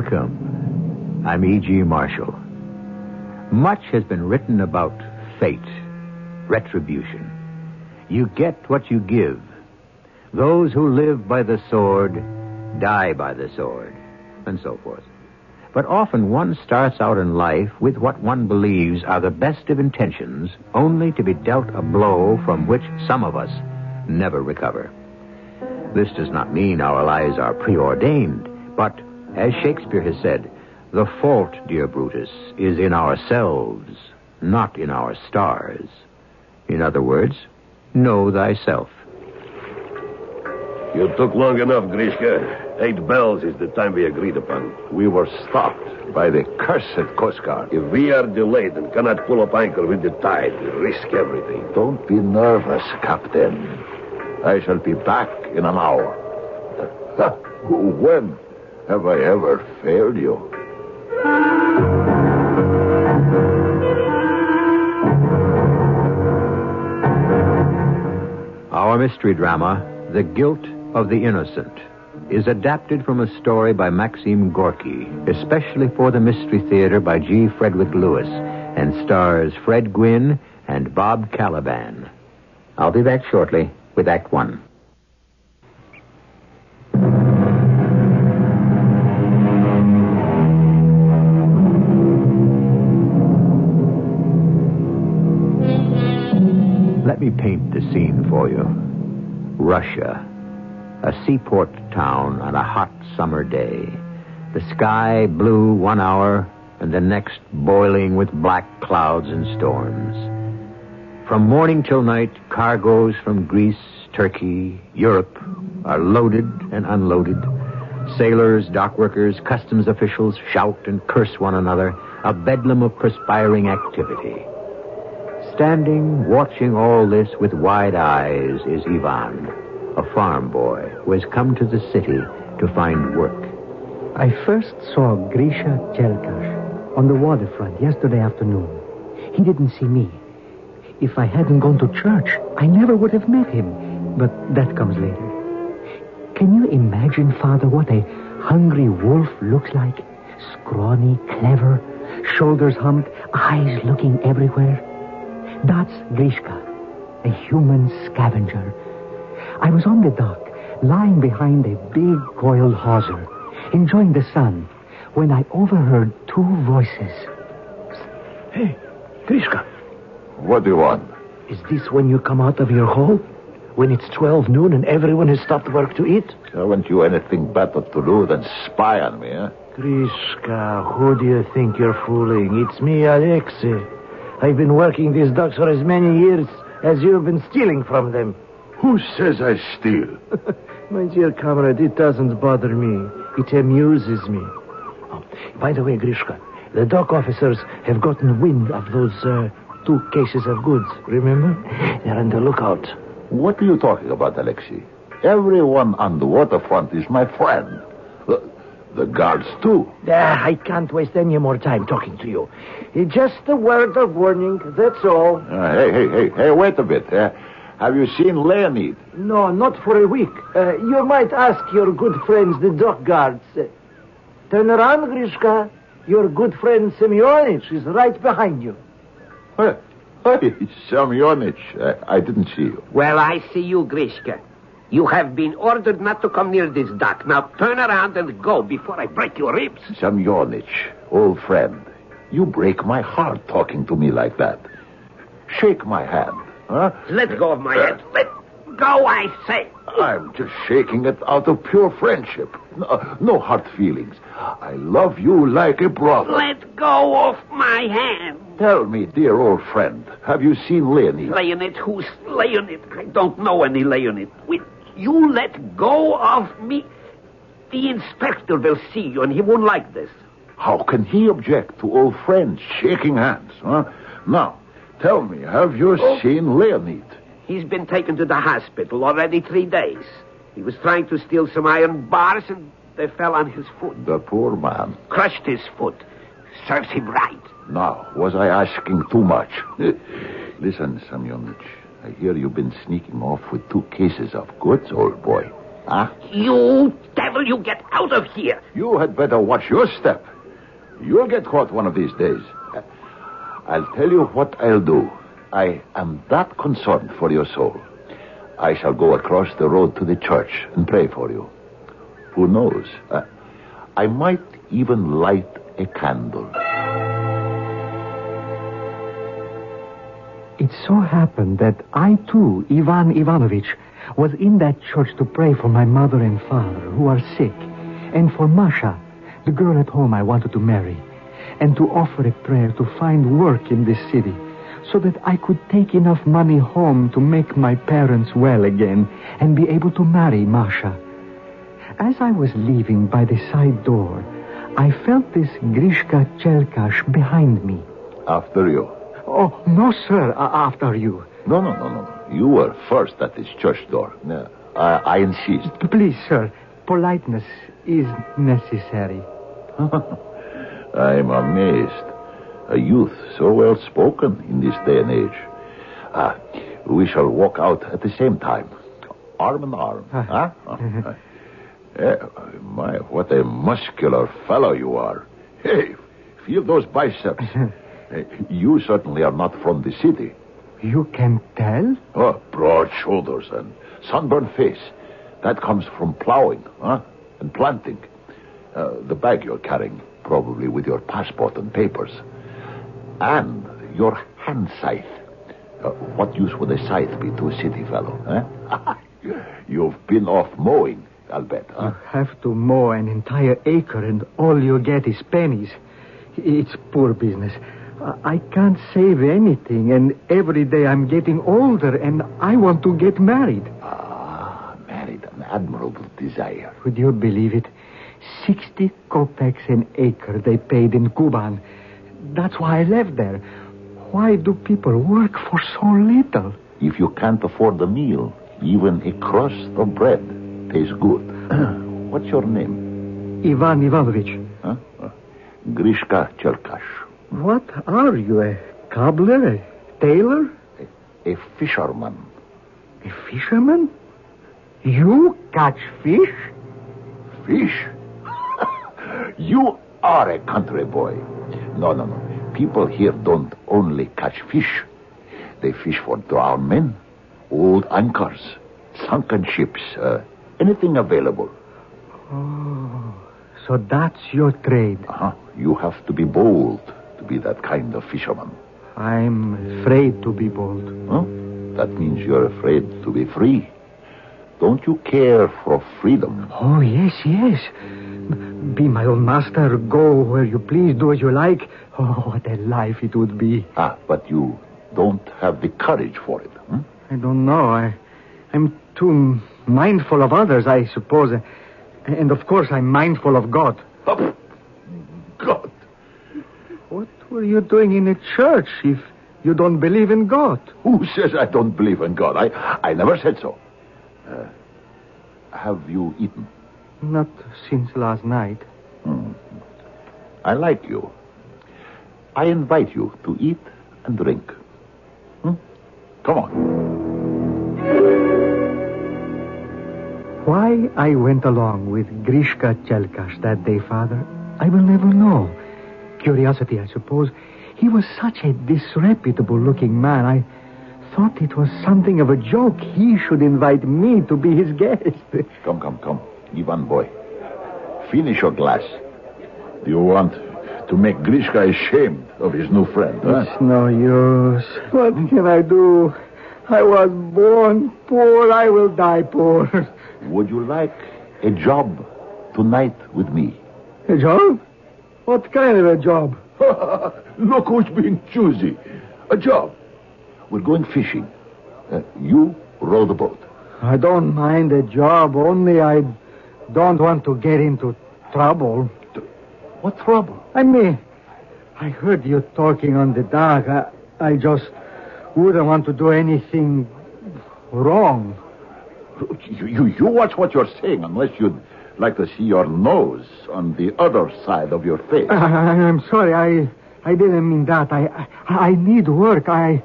Welcome. I'm E.G. Marshall. Much has been written about fate, retribution. You get what you give. Those who live by the sword die by the sword, and so forth. But often one starts out in life with what one believes are the best of intentions, only to be dealt a blow from which some of us never recover. This does not mean our lives are preordained, but, as Shakespeare has said, the fault, dear Brutus, is in ourselves, not in our stars. In other words, know thyself. You took long enough, Grishka. Eight bells is the time we agreed upon. We were stopped by the cursed Coast Guard. If we are delayed and cannot pull up anchor with the tide, we risk everything. Don't be nervous, Captain. I shall be back in an hour. when have I ever failed you? Our mystery drama, The Guilt of the Innocent, is adapted from a story by Maxim Gorky, especially for the Mystery Theater by G. Frederick Lewis, and stars Fred Gwynne and Bob Kaliban. I'll be back shortly with Act One. Paint the scene for you. Russia. A seaport town on a hot summer day. The sky blue one hour, and the next boiling with black clouds and storms. From morning till night, cargoes from Greece, Turkey, Europe are loaded and unloaded. Sailors, dock workers, customs officials shout and curse one another, a bedlam of perspiring activity. Standing, watching all this with wide eyes, is Ivan, a farm boy who has come to the city to find work. I first saw Grisha Chelkash on the waterfront yesterday afternoon. He didn't see me. If I hadn't gone to church, I never would have met him. But that comes later. Can you imagine, Father, what a hungry wolf looks like? Scrawny, clever, shoulders humped, eyes looking everywhere. That's Grishka, a human scavenger. I was on the dock, lying behind a big coiled hawser, enjoying the sun, when I overheard two voices. Hey, Grishka, What do you want? is this when you come out of your hole? When it's 12 noon and everyone has stopped work to eat? Haven't you anything better to do than spy on me, eh? Grishka, who do you think you're fooling? It's me, Alexei. I've been working these docks for as many years as you've been stealing from them. Who says I steal? My dear comrade, it doesn't bother me. It amuses me. Oh, by the way, Grishka, the dock officers have gotten wind of those uh, two cases of goods, remember? They're on the lookout. What are you talking about, Alexei? Everyone on the waterfront is my friend. The, guards, too. Ah, I can't waste any more time talking to you. Just a word of warning, that's all. Uh, hey, hey, hey, hey, wait a bit. Uh, have you seen Leonid? No, not for a week. Uh, you might ask your good friends, the dock guards. Turn around, Grishka. Your good friend Semyonich is right behind you. Hey, hey Semyonich, I didn't see you. Well, I see you, Grishka. You have been ordered not to come near this dock. Now turn around and go before I break your ribs. Semyonich, old friend, you break my heart talking to me like that. Shake my hand, huh? Let go of my hand. Uh, Let go, I say. I'm just shaking it out of pure friendship. No, no hard feelings. I love you like a brother. Let go of my hand. Tell me, dear old friend, have you seen Leonid? Leonid, who's Leonid? I don't know any Leonid. Will you let go of me? The inspector will see you, and he won't like this. How can he object to old friends shaking hands, huh? Now, tell me, have you oh. seen Leonid? He's been taken to the hospital already three days. He was trying to steal some iron bars, and they fell on his foot. The poor man. Crushed his foot. Serves him right. Now, was I asking too much? Listen, Semyonich, I hear you've been sneaking off with two cases of goods, old boy. Huh? You devil, you get out of here. You had better watch your step. You'll get caught one of these days. I'll tell you what I'll do. I am that concerned for your soul. I shall go across the road to the church and pray for you. Who knows? Uh, I might even light a candle. It so happened that I, too, Ivan Ivanovich, was in that church to pray for my mother and father, who are sick, and for Masha, the girl at home I wanted to marry, and to offer a prayer to find work in this city, so that I could take enough money home to make my parents well again and be able to marry Masha. As I was leaving by the side door, I felt this Grishka Chelkash behind me. After you. Oh, no, sir, after you. No, no, no, no. You were first at this church door. No, I, I insist. Please, sir, politeness is necessary. I'm amazed. A youth so well spoken in this day and age. Ah, we shall walk out at the same time, arm in arm. huh? Uh, eh, my, what a muscular fellow you are. Hey, feel those biceps. Eh, you certainly are not from the city. You can tell? Oh, broad shoulders and sunburned face. That comes from plowing, huh? And planting. Uh, the bag you're carrying, probably with your passport and papers. And your hand scythe. Uh, what use would a scythe be to a city fellow, huh? You've been off mowing, I'll bet, huh? You have to mow an entire acre and all you get is pennies. It's poor business. I- can't save anything, and every day I'm getting older, and I want to get married. Ah, married, an admirable desire. Would you believe it? 60 kopecks an acre they paid in Kuban. That's why I left there. Why do people work for so little? If you can't afford a meal, even a crust of bread tastes good. What's your name? Ivan Ivanovich, Huh? Uh, Grishka Chelkash. What are you? A cobbler? A tailor? A fisherman. A fisherman? You catch fish? Fish? you are a country boy. No, no, no. People here don't only catch fish. They fish for drowned men, old anchors, sunken ships, uh, anything available. Oh, so that's your trade. Uh-huh. You have to be bold to be that kind of fisherman. I'm afraid to be bold. Huh? That means you're afraid to be free. Don't you care for freedom? Oh, yes, yes. Be my own master, go where you please, do as you like. Oh, what a life it would be. Ah, but you don't have the courage for it. Hmm? I don't know. I, I'm too mindful of others, I suppose. And of course, I'm mindful of God. Oh, God. What were you doing in a church if you don't believe in God? Who says I don't believe in God? I, I never said so. Uh, have you eaten? Not since last night. Hmm. I like you. I invite you to eat and drink. Hmm? Come on. Why I went along with Grishka Chelkash that day, Father, I will never know. Curiosity, I suppose. He was such a disreputable looking man. I thought it was something of a joke. He should invite me to be his guest. Come, come, come. Ivan boy. Finish your glass. Do you want to make Grishka ashamed of his new friend, huh? It's no use. What can I do? I was born poor. I will die poor. Would you like a job tonight with me? A job? What kind of a job? Look who's being choosy. A job. We're going fishing. Uh, you row the boat. I don't mind a job, only I'd don't want to get into trouble. What trouble? I mean, I heard you talking on the dock. I, I just wouldn't want to do anything wrong. You, you, you watch what you're saying, unless you'd like to see your nose on the other side of your face. I, I'm sorry. I I didn't mean that. I I, I need work. I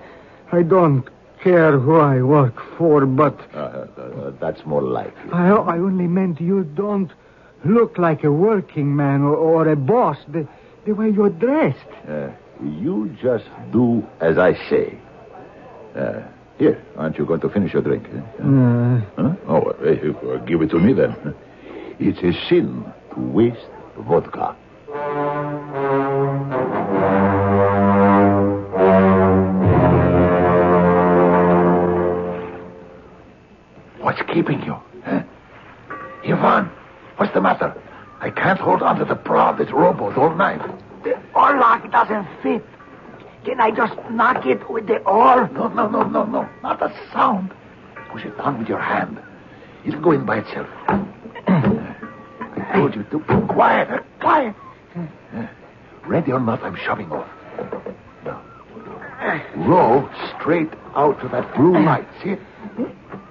I don't care who I work for, but Uh, uh, that's more like. I I only meant you don't look like a working man or, or a boss. The the way you're dressed. Uh, you just do as I say. Uh, here, aren't you going to finish your drink? Uh, Huh? Oh, uh, give it to me then. It's a sin to waste vodka. What's keeping you? Huh? Ivan, what's the matter? I can't hold on to the prow of this rowboat all night. The oar lock doesn't fit. Can I just knock it with the oar? No, no, no, no, no. Not a sound. Push it down with your hand. It'll go in by itself. Told you to be quiet. Quiet. Ready or not, I'm shoving off. Now, row straight out to that blue light. See it?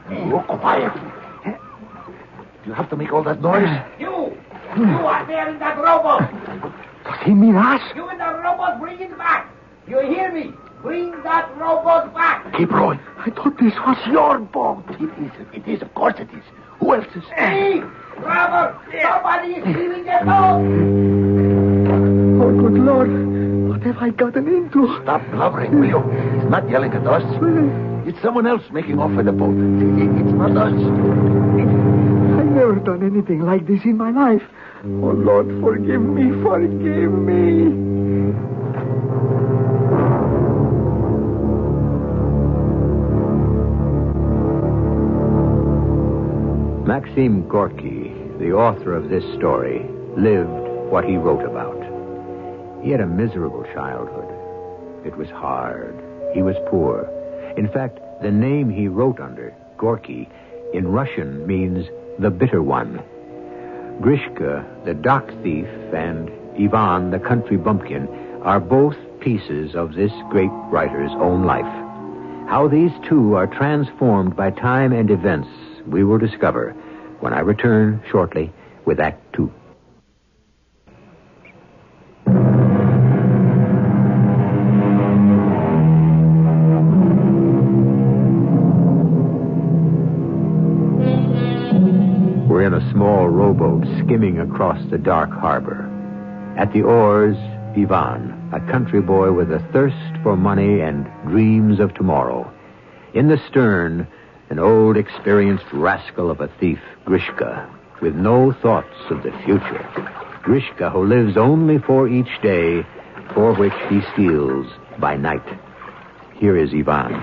Row quietly. Do you have to make all that noise? You! You are there in that rowboat! does he mean us? You in the rowboat, bring it back! You hear me? Bring that rowboat back! Keep rowing. I thought this was Your boat. It is. It is. Of course it is. Who else is? Hey! Robert! Somebody is stealing the boat! Oh, good Lord. What have I gotten into? Stop blubbering, will you? He's not yelling at us. It's someone else making off with the boat. It's not us. I've never done anything like this in my life. Oh, Lord, forgive me, forgive me. Maxim Gorky, the author of this story, lived what he wrote about. He had a miserable childhood. It was hard. He was poor. In fact, the name he wrote under, Gorky, in Russian means the bitter one. Grishka, the dock thief, and Ivan, the country bumpkin, are both pieces of this great writer's own life. How these two are transformed by time and events, we will discover when I return shortly with Act Two. We're in a small rowboat skimming across the dark harbor. At the oars, Ivan, a country boy with a thirst for money and dreams of tomorrow. In the stern, an old experienced rascal of a thief, Grishka, with no thoughts of the future. Grishka, who lives only for each day, for which he steals by night. Here is Ivan.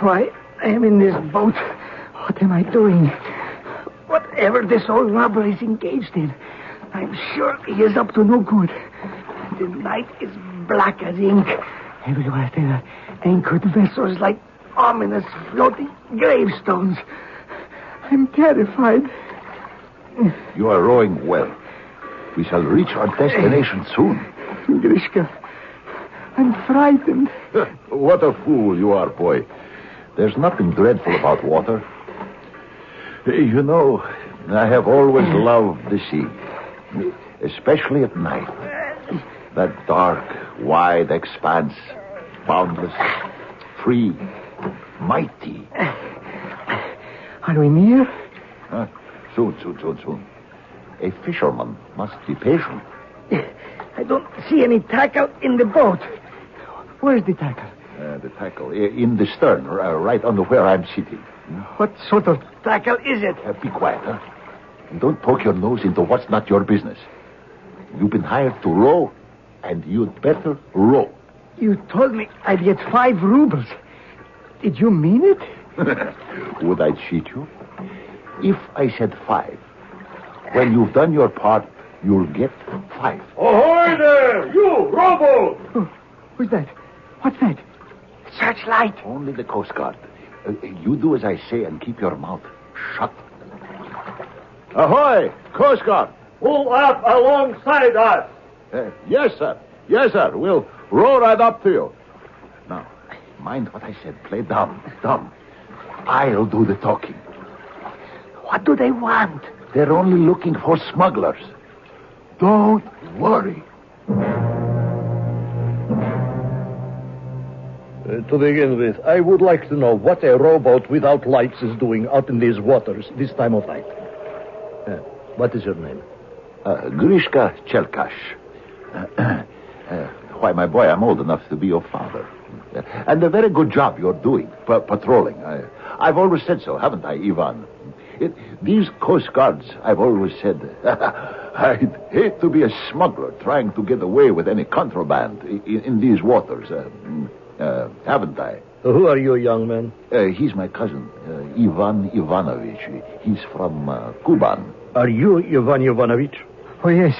Why, I am in this boat. What am I doing? Whatever this old robber is engaged in, I'm sure he is up to no good. The night is black as ink. Everywhere there are anchored vessels like ominous floating gravestones. I'm terrified. You are rowing well. We shall reach our destination soon. Grishka, I'm frightened. what a fool you are, boy. There's nothing dreadful about water. You know, I have always loved the sea, especially at night. That dark, wide expanse, boundless, free, mighty. Are we near? Huh? Soon, soon, soon, soon. A fisherman must be patient. I don't see any tackle in the boat. Where's the tackle? Uh, the tackle in the stern, uh, right under where I'm sitting. What sort of Tackle is it? Uh, be quiet, huh? And don't poke your nose into what's not your business. You've been hired to row, and you'd better row. You told me I'd get five rubles. Did you mean it? Would I cheat you? If I said five, when you've done your part, you'll get five. Ahoy there! You, Robo! Oh, who's that? What's that? Searchlight. Only the Coast Guard. Uh, you do as I say and keep your mouth shut. Ahoy! Coast Guard! Pull up alongside us. Uh, yes, sir. Yes, sir. We'll row right up to you. Mind what I said. Play dumb. Dumb. I'll do the talking. What do they want? They're only looking for smugglers. Don't worry. Uh, to begin with, I would like to know what a rowboat without lights is doing out in these waters this time of night. Uh, what is your name? Uh, Grishka Chelkash. Uh, why, my boy, I'm old enough to be your father. And a very good job you're doing, pa- patrolling. I, I've always said so, haven't I, Ivan? It, these Coast Guards, I've always said, I'd hate to be a smuggler trying to get away with any contraband in, in these waters, uh, uh, haven't I? Who are you, young man? Uh, he's my cousin, uh, Ivan Ivanovich. He's from uh, Kuban. Are you Ivan Ivanovich? Oh, yes.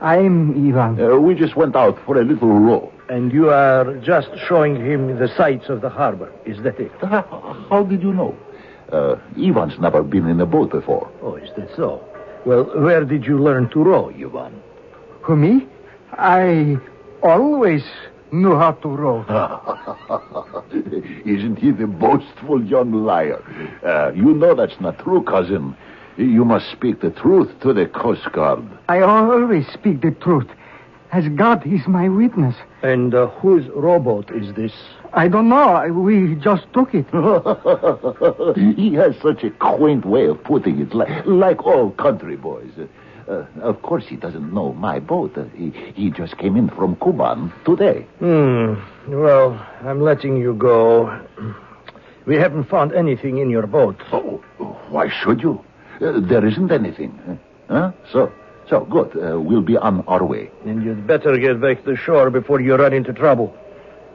I'm Ivan. Uh, we just went out for a little row. And you are just showing him the sights of the harbor. Is that it? How did you know? Uh, Ivan's never been in a boat before. Oh, is that so? Well, where did you learn to row, Ivan? Who, me? I always knew how to row. Isn't he the boastful young liar? Uh, you know that's not true, cousin. You must speak the truth to the Coast Guard. I always speak the truth, as God is my witness. And uh, whose robot is this? I don't know. We just took it. he has such a quaint way of putting it, like, like all country boys. Uh, uh, of course, he doesn't know my boat. Uh, he, he just came in from Kuban today. Hmm. Well, I'm letting you go. We haven't found anything in your boat. Oh, why should you? Uh, there isn't anything. Huh? So, so good. Uh, we'll be on our way. And you'd better get back to shore before you run into trouble.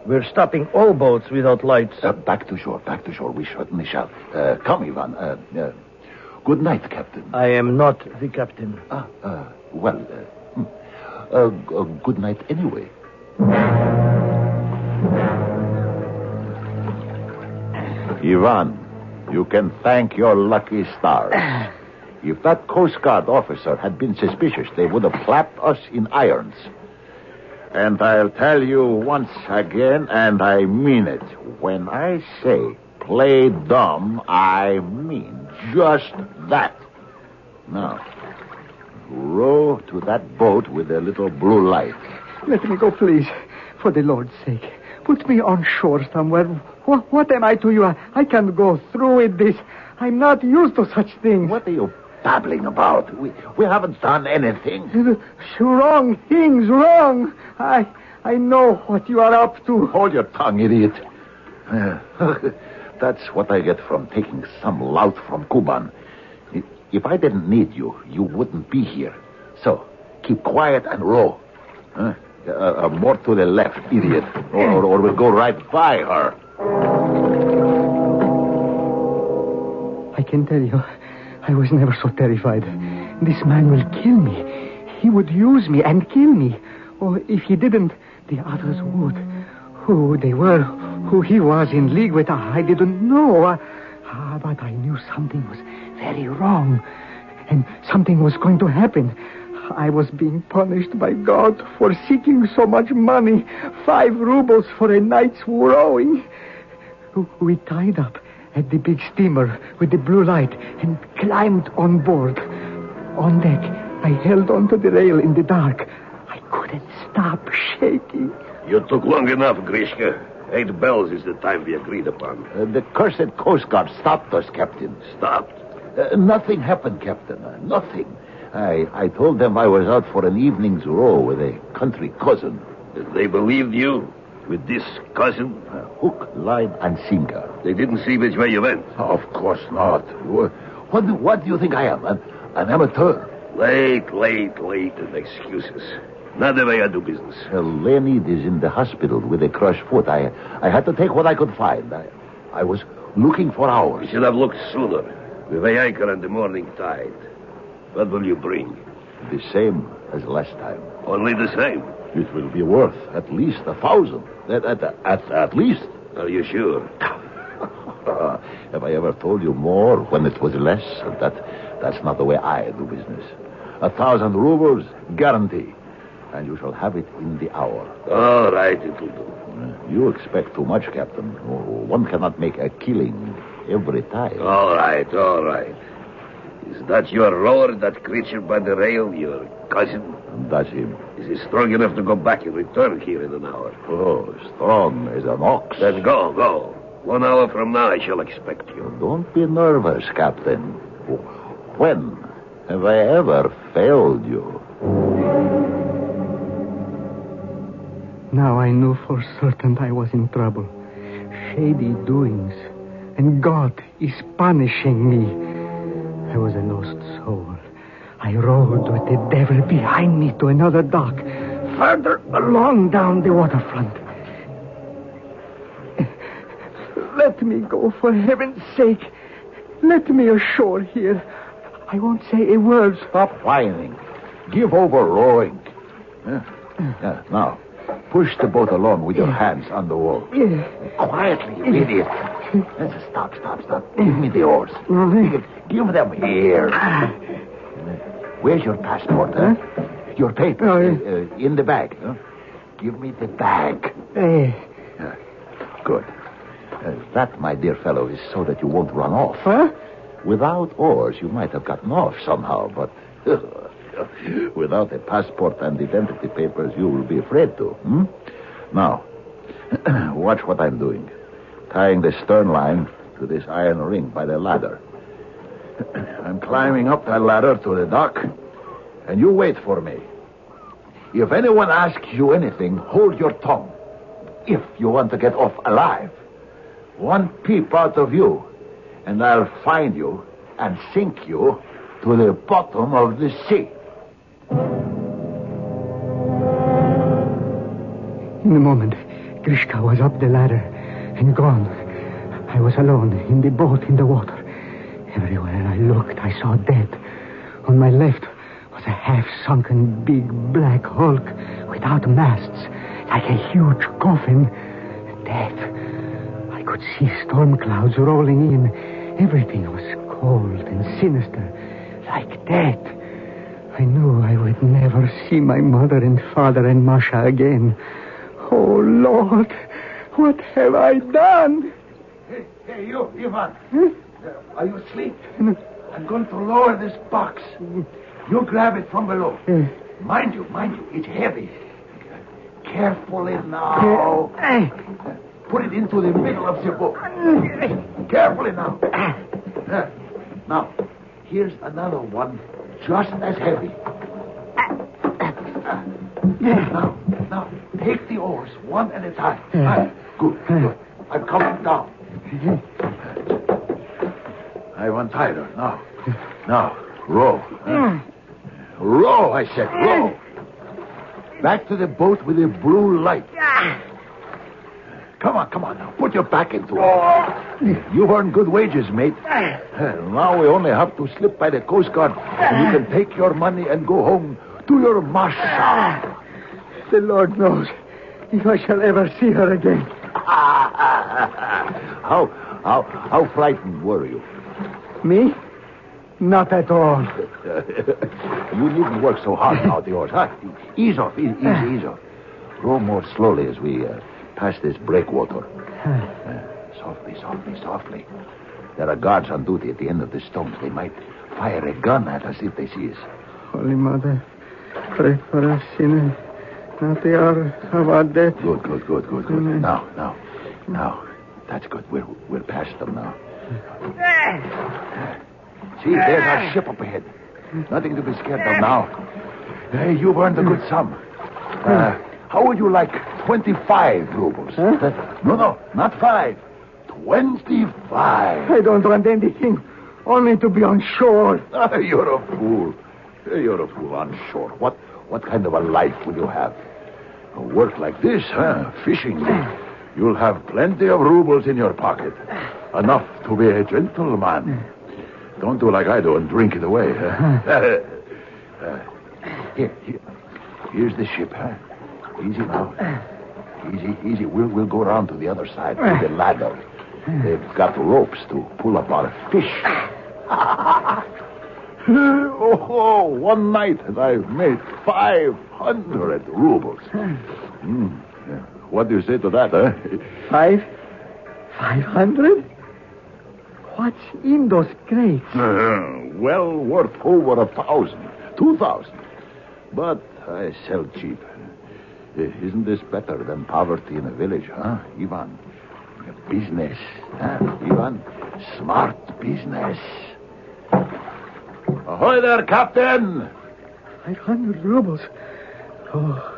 We're stopping all boats without lights. Uh, back to shore, back to shore. We certainly shall. Uh, come, Ivan. Uh, uh, good night, Captain. I am not the captain. Ah, uh, well, uh, hmm. uh, g- uh, good night anyway. Ivan, you can thank your lucky stars. If that Coast Guard officer had been suspicious, they would have clapped us in irons. And I'll tell you once again, and I mean it. When I say play dumb, I mean just that. Now, row to that boat with a little blue light. Let me go, please. For the Lord's sake. Put me on shore somewhere. What, what am I to you? I, I can't go through with this. I'm not used to such things. What are you babbling about? We, we haven't done anything. Wrong things, wrong. I I know what you are up to. Hold your tongue, idiot. Uh, That's what I get from taking some lout from Kuban. If I didn't need you, you wouldn't be here. So, keep quiet and row. Huh? Uh, uh, more to the left, idiot. Or, or, or we'll go right by her. I can tell you, I was never so terrified. This man will kill me. He would use me and kill me. Or if he didn't, the others would. Who they were, who he was in league with, I didn't know. Uh, but I knew something was very wrong. And something was going to happen. I was being punished by God for seeking so much money. Five rubles for a night's rowing. We tied up at the big steamer with the blue light and climbed on board. On deck, I held onto the rail in the dark. I couldn't stop shaking. You took long enough, Grishka. Eight bells is the time we agreed upon. Uh, the cursed Coast Guard stopped us, Captain. Stopped. Uh, nothing happened, Captain. Uh, nothing. I, I told them I was out for an evening's row with a country cousin. They believed you with this cousin. Uh, hook, line, and sinker. They didn't see which way you went. Of course not. What, do- what do you think I am? An, an amateur? Late, late, late, and excuses. Not the way I do business. Uh, Leonid is in the hospital with a crushed foot. I, I had to take what I could find. I, I was looking for hours. You should have looked sooner. We weigh anchor on the morning tide. What will you bring? The same as last time. Only the same. It will be worth at least a thousand. At, at, at, at least. Are you sure? Have I ever told you more when it was less? That that's not the way I do business. A thousand rubles, guarantee. And you shall have it in the hour. All right, it will do. You expect too much, Captain. One cannot make a killing every time. All right, all right. Is that your lord, that creature by the rail, your cousin? That's him. Is he strong enough to go back and return here in an hour? Oh, strong as an ox. Then go, go. One hour from now, I shall expect you. Don't be nervous, Captain. When have I ever failed you? Now I knew for certain I was in trouble. Shady doings. And God is punishing me. I was a lost soul. I rode with the devil behind me to another dock, further along down the waterfront. Let me go, for heaven's sake. Let me ashore here. I won't say a word. Stop whining. Give over rowing. Yeah. Yeah, Now, push the boat along with your hands on the wall. Yeah. Quietly, you idiot. Stop, stop, stop. Give me the oars. Give, give them here. Ah. Where's your passport, huh? Your paper. Uh, uh, in the bag, huh? Give me the bag. Eh, Good. Uh, that, my dear fellow, is so that you won't run off. huh? Without oars, you might have gotten off somehow, but without a passport and identity papers, you will be afraid to. Hmm? Now, watch what I'm doing. Tying the stern line to this iron ring by the ladder. I'm climbing up that ladder to the dock, and you wait for me. If anyone asks you anything, hold your tongue. If you want to get off alive, one peep out of you, and I'll find you and sink you to the bottom of the sea. In a moment, Grishka was up the ladder and gone. I was alone in the boat in the water. Everywhere I looked, I saw death. On my left was a half-sunken big black hulk without masts, like a huge coffin. Death. I could see storm clouds rolling in. Everything was cold and sinister, like death. I knew I would never see my mother and father and Masha again. Oh, Lord, what have I done? Hey, hey, you, Ivan. Uh, are you asleep? I'm going to lower this box. You grab it from below. Mind you, mind you, it's heavy. Carefully now. Put it into the middle of the boat. Carefully now. Now, here's another one just as heavy. Now, now, take the oars one at a time. Good, good. I'm coming down. I've untied her. Now, now, row. Uh, row, I said, row. Back to the boat with the blue light. Come on, come on now. Put your back into it. You've earned good wages, mate. Now we only have to slip by the Coast Guard, and you can take your money and go home to your Masha. the Lord knows if I shall ever see her again. how, how, how frightened were you? Me? Not at all. you needn't work so hard now, the oars, huh? Ease off, ease, ease, ease off. Row more slowly as we uh, pass this breakwater. Uh, softly, softly, softly. There are guards on duty at the end of the stones. They might fire a gun at us if they see us. Holy Mother, pray for us sinners. Not the hour of our death. Good, good, good, good, good. Amen. Now, now, now. That's good. We're, we're past them now. See, there's our ship up ahead. Nothing to be scared of now. Hey, you've earned a good sum. Uh, how would you like 25 rubles? Uh, no, no, not five. 25. I don't want anything. Only to be on shore. Ah, You're a fool. You're a fool on shore. What, what kind of a life will you have? A work like this, huh? Fishing. You'll have plenty of rubles in your pocket. Enough to be a gentleman. Don't do like I do and drink it away. Huh? Uh, here, here. Here's the ship, huh? Easy now. Easy, easy. We'll, we'll go around to the other side with the ladder. They've got ropes to pull up our fish. oh, one night and I've made 500 rubles. Mm. What do you say to that, eh? Five? Five hundred? What's in those crates? well worth over a thousand, two thousand. But I sell cheap. Eh, Isn't this better than poverty in a village, huh, Ivan? Business, huh, Ivan? Smart business. Ahoy there, Captain! Five hundred rubles. Oh,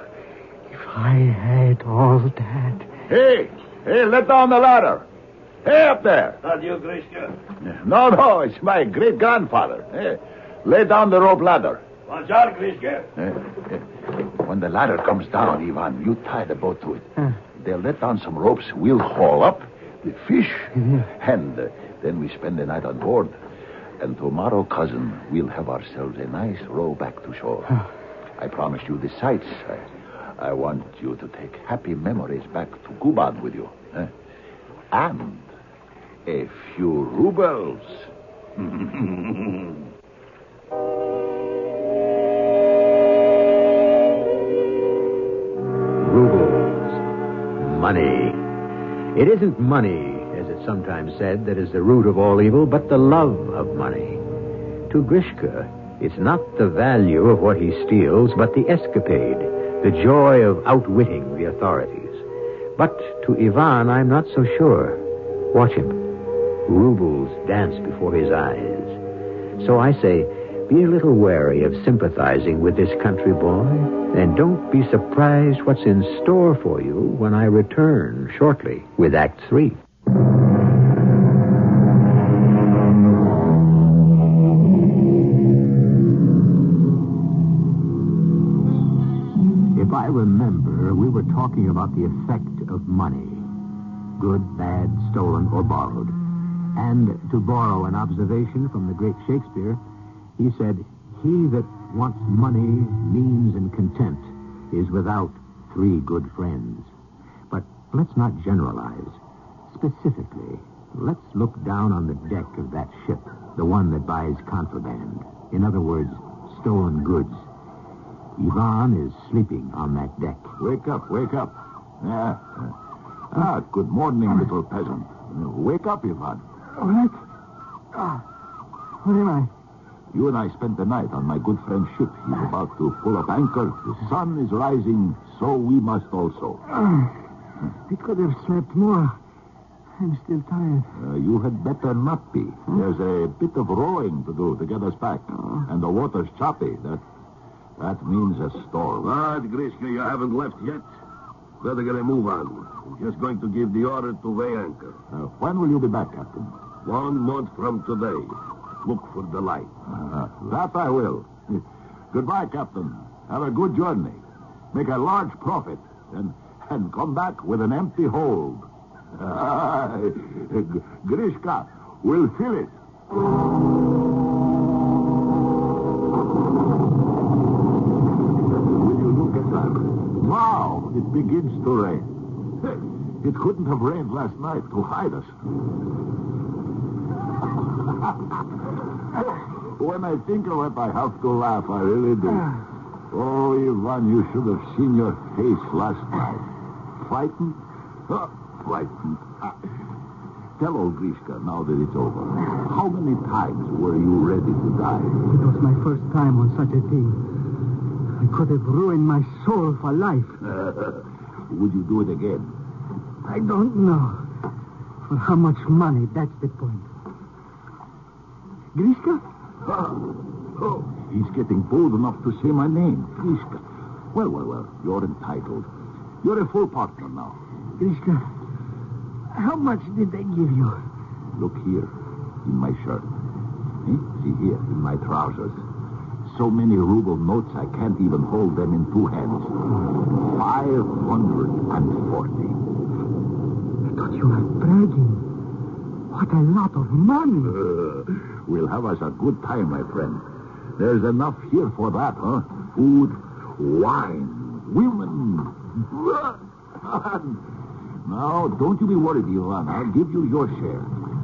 if I had all that. Hey, hey, let down the ladder. Hey, up there. Not you, Grishka. No, no, it's my great grandfather. Hey, lay down the rope ladder. Watch out, Grishka. Eh, eh, When the ladder comes down, Ivan, you tie the boat to it. Huh. They'll let down some ropes. We'll haul up the fish. And uh, then we spend the night on board. And tomorrow, cousin, we'll have ourselves a nice row back to shore. I promise you the sights. I, I want you to take happy memories back to Kuban with you. eh? And a few rubles. Rubles. Money. It isn't money, as it's sometimes said, that is the root of all evil, but the love of money. To Grishka, it's not the value of what he steals, but the escapade, the joy of outwitting the authorities. But to Ivan, I'm not so sure. Watch him. Rubles dance before his eyes. So I say, be a little wary of sympathizing with this country boy, and don't be surprised what's in store for you when I return shortly with Act Three. If I remember, we were talking about the effect of money good, bad, stolen, or borrowed. And to borrow an observation from the great Shakespeare, he said, He that wants money, means, and content is without three good friends. But let's not generalize. Specifically, let's look down on the deck of that ship, the one that buys contraband. In other words, stolen goods. Ivan is sleeping on that deck. Wake up, wake up. Ah, good morning, little peasant. Wake up, Ivan. All right. Ah, where am I? You and I spent the night on my good friend's ship. He's about to pull up anchor. The sun is rising, so we must also. Ah, I could have slept more. I'm still tired. Uh, you had better not be. There's a bit of rowing to do to get us back. And the water's choppy. That that means a storm. But, Grishka, you haven't left yet. Better get a move on. I'm just going to give the order to weigh anchor. Uh, when will you be back, Captain? One month from today. Look for the light. Uh, that I will. Goodbye, Captain. Have a good journey. Make a large profit, and and come back with an empty hold. Grishka will fill it. Will you look at that? Wow, it begins to rain. It couldn't have rained last night to hide us. When I think of it, I have to laugh. I really do. Oh, Ivan, you should have seen your face last night. Frightened? Huh, frightened. Ah. Tell old Grishka now that it's over. How many times were you ready to die? It was my first time on such a thing. I could have ruined my soul for life. Would you do it again? I don't know. For how much money, that's the point. Grishka? Oh, he's getting bold enough to say my name, Grishka. Well, well, well, you're entitled. You're a full partner now. Grishka, how much did they give you? Look here, in my shirt. Eh? See here, in my trousers. So many ruble notes, I can't even hold them in two hands. Five hundred and forty. I thought you were bragging. What a lot of money. we'll have us a good time, my friend. There's enough here for that, huh? Food, wine, women. now, don't you be worried, Ivan. I'll give you your share.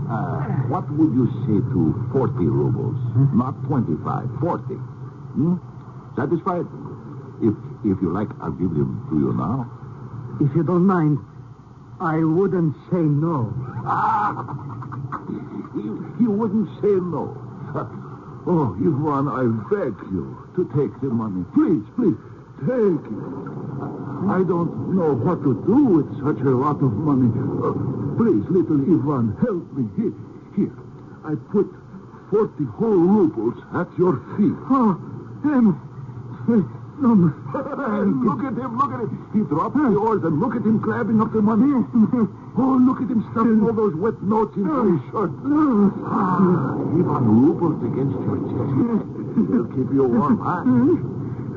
Uh, what would you say to 40 rubles? Not 25, 40. Hmm? Satisfied? If if you like, I'll give them to you now. If you don't mind, I wouldn't say no. Ah! You, you wouldn't say no. Oh, Ivan, I beg you to take the money. Please, please, take it. I don't know what to do with such a lot of money. Uh, please, little Ivan, help me. Here, here. I put 40 whole rubles at your feet. Oh, um, look at him, look at him. He dropped the oars and look at him grabbing up the money. Oh, look at him stuffing all those wet notes into his shirt. Ah, Ivan rubles against your chest. They'll keep you warm, huh?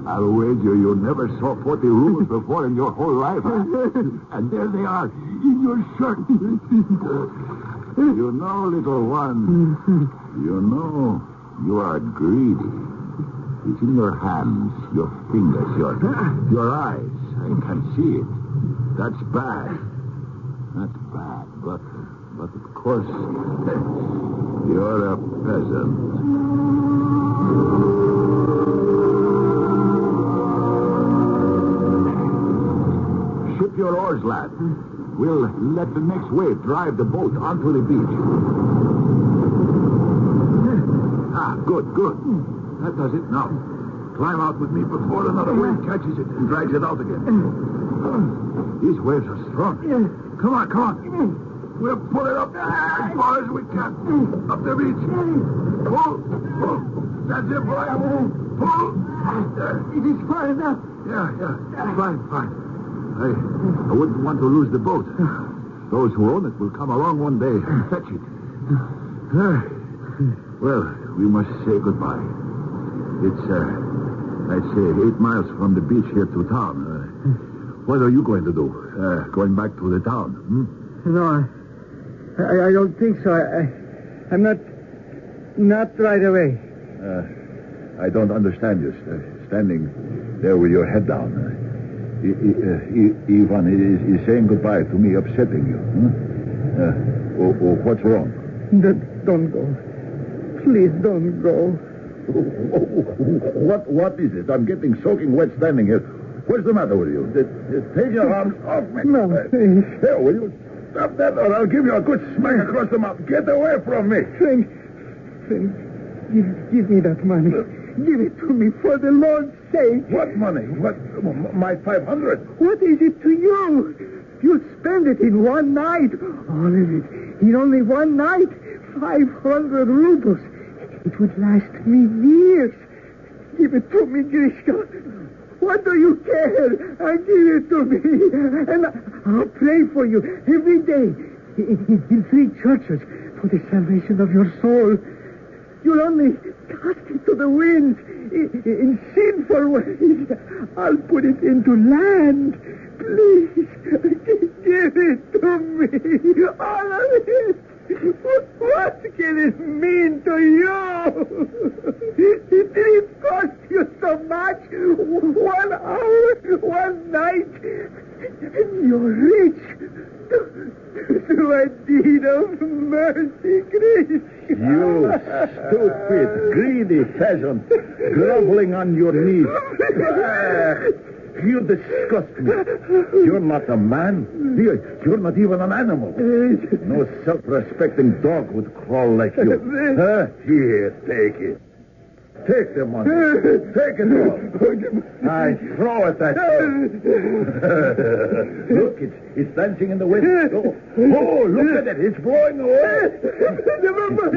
I'll wager you never saw 40 rubles before in your whole life. Huh? And there they are, in your shirt. you know, little one, you know you are greedy. It's in your hands, your fingers, your your eyes. I can see it. That's bad. That's bad. But but of course you're a peasant. Ship your oars, lad. We'll let the next wave drive the boat onto the beach. Ah, good, good. That does it. Now, climb out with me before another wave catches it and drags it out again. These waves are strong. Come on, come on. We'll pull it up as far as we can. Up the beach. Pull, pull. That's it, boy. Pull. It is far enough. Yeah, yeah. Fine, fine. I, I wouldn't want to lose the boat. Those who own it will come along one day and fetch it. Well, we must say goodbye. It's, uh, I'd say eight miles from the beach here to town. Uh, what are you going to do? Uh, going back to the town? Hmm? No, I, I don't think so. I, I, I'm not, not right away. Uh, I don't understand you, standing there with your head down. Uh, I, I, uh, Ivan is, is saying goodbye to me, upsetting you. Hmm? Uh, oh, oh, what's wrong? Don't go. Please don't go. What, what is it? I'm getting soaking wet standing here. What's the matter with you? Take your arms off me. No, Uh, please. There, will you? Stop that or I'll give you a good smack across the mouth. Get away from me. Friend, friend, give, give me that money. Give it to me for the Lord's sake. What money? What? My 500? What is it to you? You spend it in one night. All of it. In only one night. 500 rubles. It would last me years. Give it to me, Grishka. What do you care? I give it to me. And I'll pray for you every day in, three churches for the salvation of your soul. You'll only cast it to the winds in, in sinful ways. I'll put it into land. Please, give it to me. All of it. What can it mean to you? It didn't cost you so much. One hour, one night. And you're rich. Through a deed of mercy. You stupid, greedy peasant, groveling on your knees. You disgust me. You're not a man. You're, you're not even an animal. No self-respecting dog would crawl like you. Huh? Here, take it. Take the money. Take it all. I throw it at you. look, it's, it's dancing in the wind. Oh, oh, look at it. It's blowing away.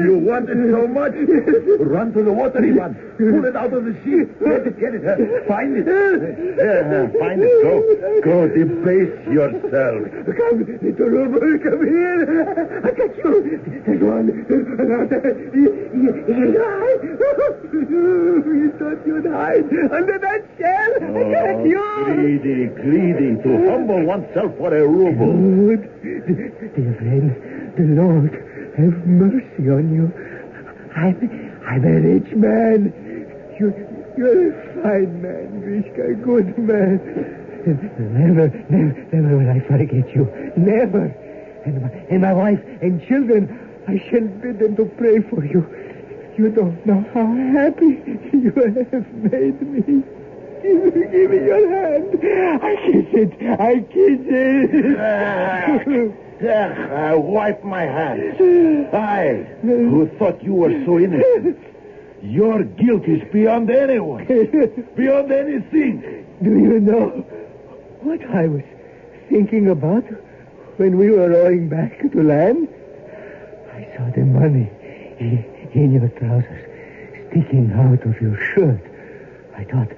You want it so much? Run to the water, Ivan. Pull it out of the sea. Get it, get it. uh, Find it. Find it. Go. Go debase yourself. Come, little Ruben, come here. I got you. Take one. Another. You thought you'd hide under that shell. I got you. greedy, greedy. To humble oneself for a ruble. Good. Dear friend, the Lord have mercy on you. I'm, I'm a rich man. You, you're a fine man, Grishka, a good man. Never, never, never will I forget you. Never. And my, and my wife and children, I shall bid them to pray for you. You don't know how happy you have made me. Give me your hand. I kiss it. I kiss it. I wipe my hands. I, who thought you were so innocent. Your guilt is beyond anyone, beyond anything. Do you know what I was thinking about when we were rowing back to land? I saw the money in, your trousers sticking out of your shirt. I thought,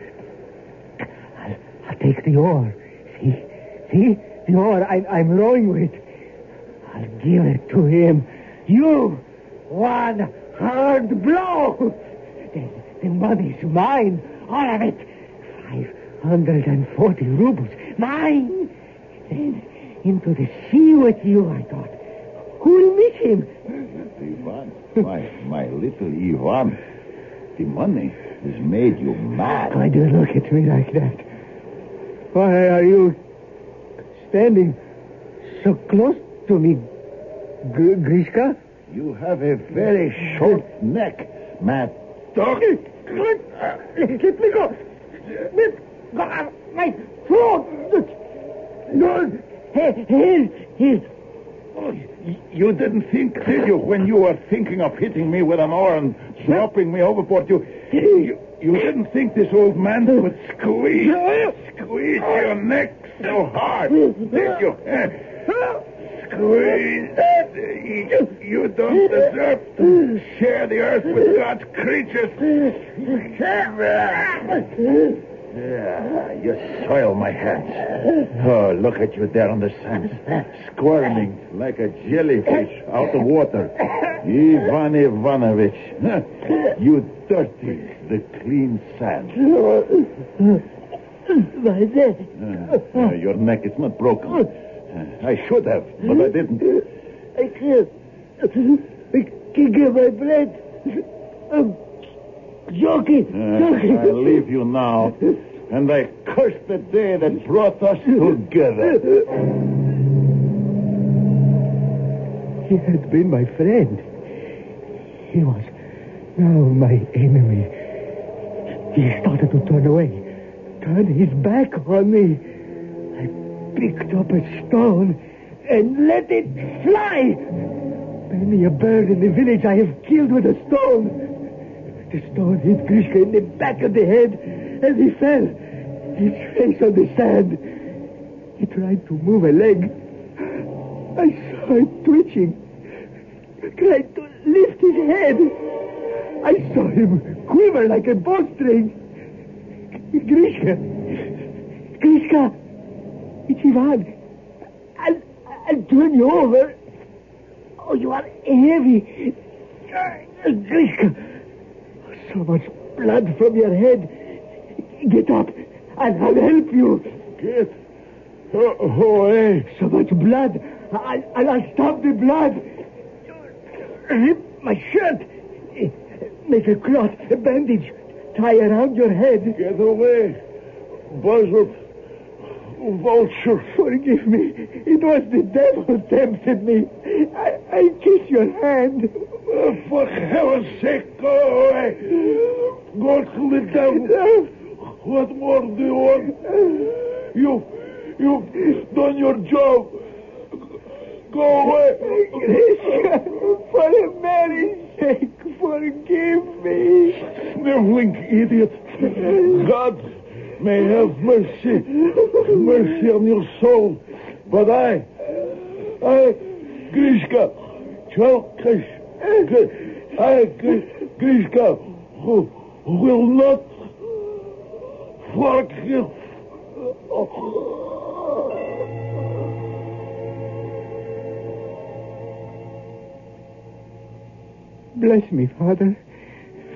take the oar. See? See? The oar I, I'm rowing with. I'll give it to him. You! One hard blow! The, the money's mine. All of it. Five hundred and forty rubles. Mine! Then into the sea with you, I thought. Who'll miss him? Ivan, my, my little Ivan, the money has made you mad. Why do you look at me like that? Why are you standing so close to me, Gr- Grishka? You have a very short neck, mad dog. Let me go. Let go. My throat. No. Here, here. Oh, You didn't think, did you, when you were thinking of hitting me with an oar and dropping me overboard? You, you, you didn't think this old man would squeeze, squeeze your neck so hard, did you? Squeeze. You, you don't deserve to share the earth with God's creatures. Yeah, you soil my hands. Oh, look at you there on the sand, squirming like a jellyfish out of water. Ivan Ivanovich, you dirty the clean sand. My neck. Uh, uh, your neck is not broken. Uh, I should have, but I didn't. I can't. I can't get my breath. I'm joking. Uh. I leave you now, and I curse the day that brought us together. He had been my friend. He was now my enemy. He started to turn away, turn his back on me. I picked up a stone and let it fly. Many a bird in the village I have killed with a stone. The stone hit Grishka in the back of the head, and he fell, his face on the sand. He tried to move a leg. I saw it twitching, tried to lift his head. I saw him quiver like a bowstring. Grishka, Grishka, it's Ivan. I'll, I'll turn you over. Oh, you are heavy. Grishka, so much blood from your head. Get up, and I'll help you. Get away. So much blood. I'll, I'll stop the blood. Rip my shirt. Make a cloth, a bandage. Tie around your head. Get away. Buzzard. Vulture. Forgive me. It was the devil tempted me. I, I kiss your hand. Oh, for heaven's sake, go away. Go to the devil. What more do you want? You, you've done your job. Go away for the Mary's sake, forgive me. Sniveling idiot. God may have mercy. Mercy on your soul. But I, I, Grishka, Chelkash, I, Grishka, who will not forgive. Bless me, Father,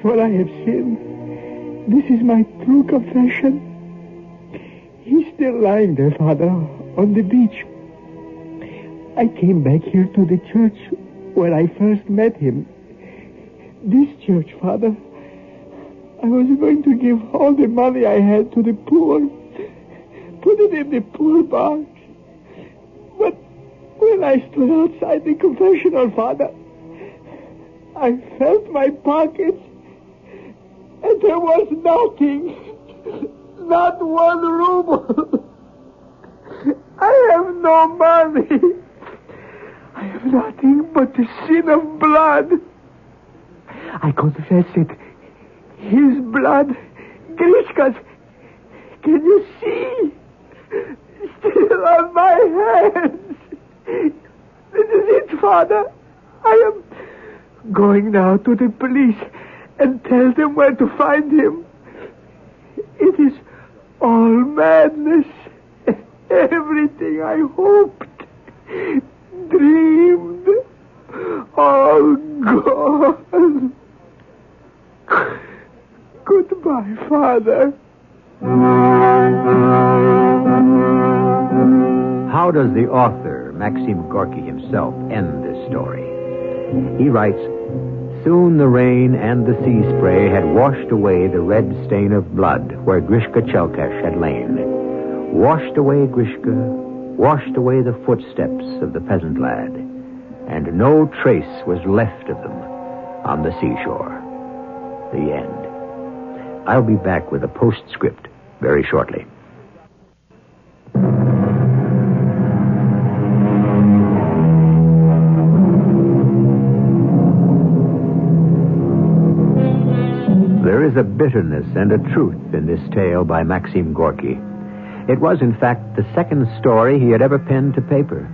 for I have sinned. This is my true confession. He's still lying there, Father, on the beach. I came back here to the church where I first met him. This church, Father. I was going to give all the money I had to the poor. Put it in the poor box. But when I stood outside the confessional, Father, I felt my pockets, and there was nothing. Not one ruble. I have no money. I have nothing but the sin of blood. I confess it. His blood. Grishka's. Can you see? Still on my hands. This is it, Father. I am going now to the police and tell them where to find him. It is all madness. Everything I hoped, dreamed, all gone. Goodbye, Father. How does the author, Maxim Gorky himself, end this story? He writes, Soon the rain and the sea spray had washed away the red stain of blood where Grishka Chelkash had lain. Washed away Grishka, washed away the footsteps of the peasant lad, and no trace was left of them on the seashore. The end. I'll be back with a postscript very shortly. There is a bitterness and a truth in this tale by Maxim Gorky. It was, in fact, the second story he had ever penned to paper.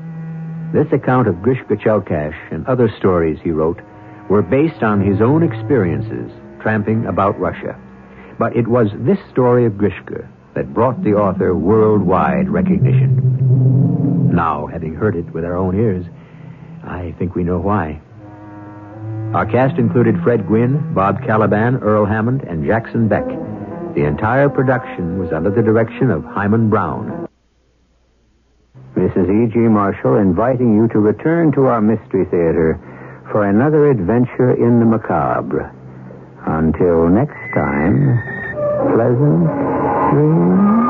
This account of Grishka Chelkash and other stories he wrote were based on his own experiences tramping about Russia. But it was this story of Grishka that brought the author worldwide recognition. Now, having heard it with our own ears, I think we know why. Our cast included Fred Gwynne, Bob Kaliban, Earl Hammond, and Jackson Beck. The entire production was under the direction of Himan Brown. Mrs. E.G. Marshall inviting you to return to our Mystery Theater for another adventure in the macabre. Until next time, pleasant dreams.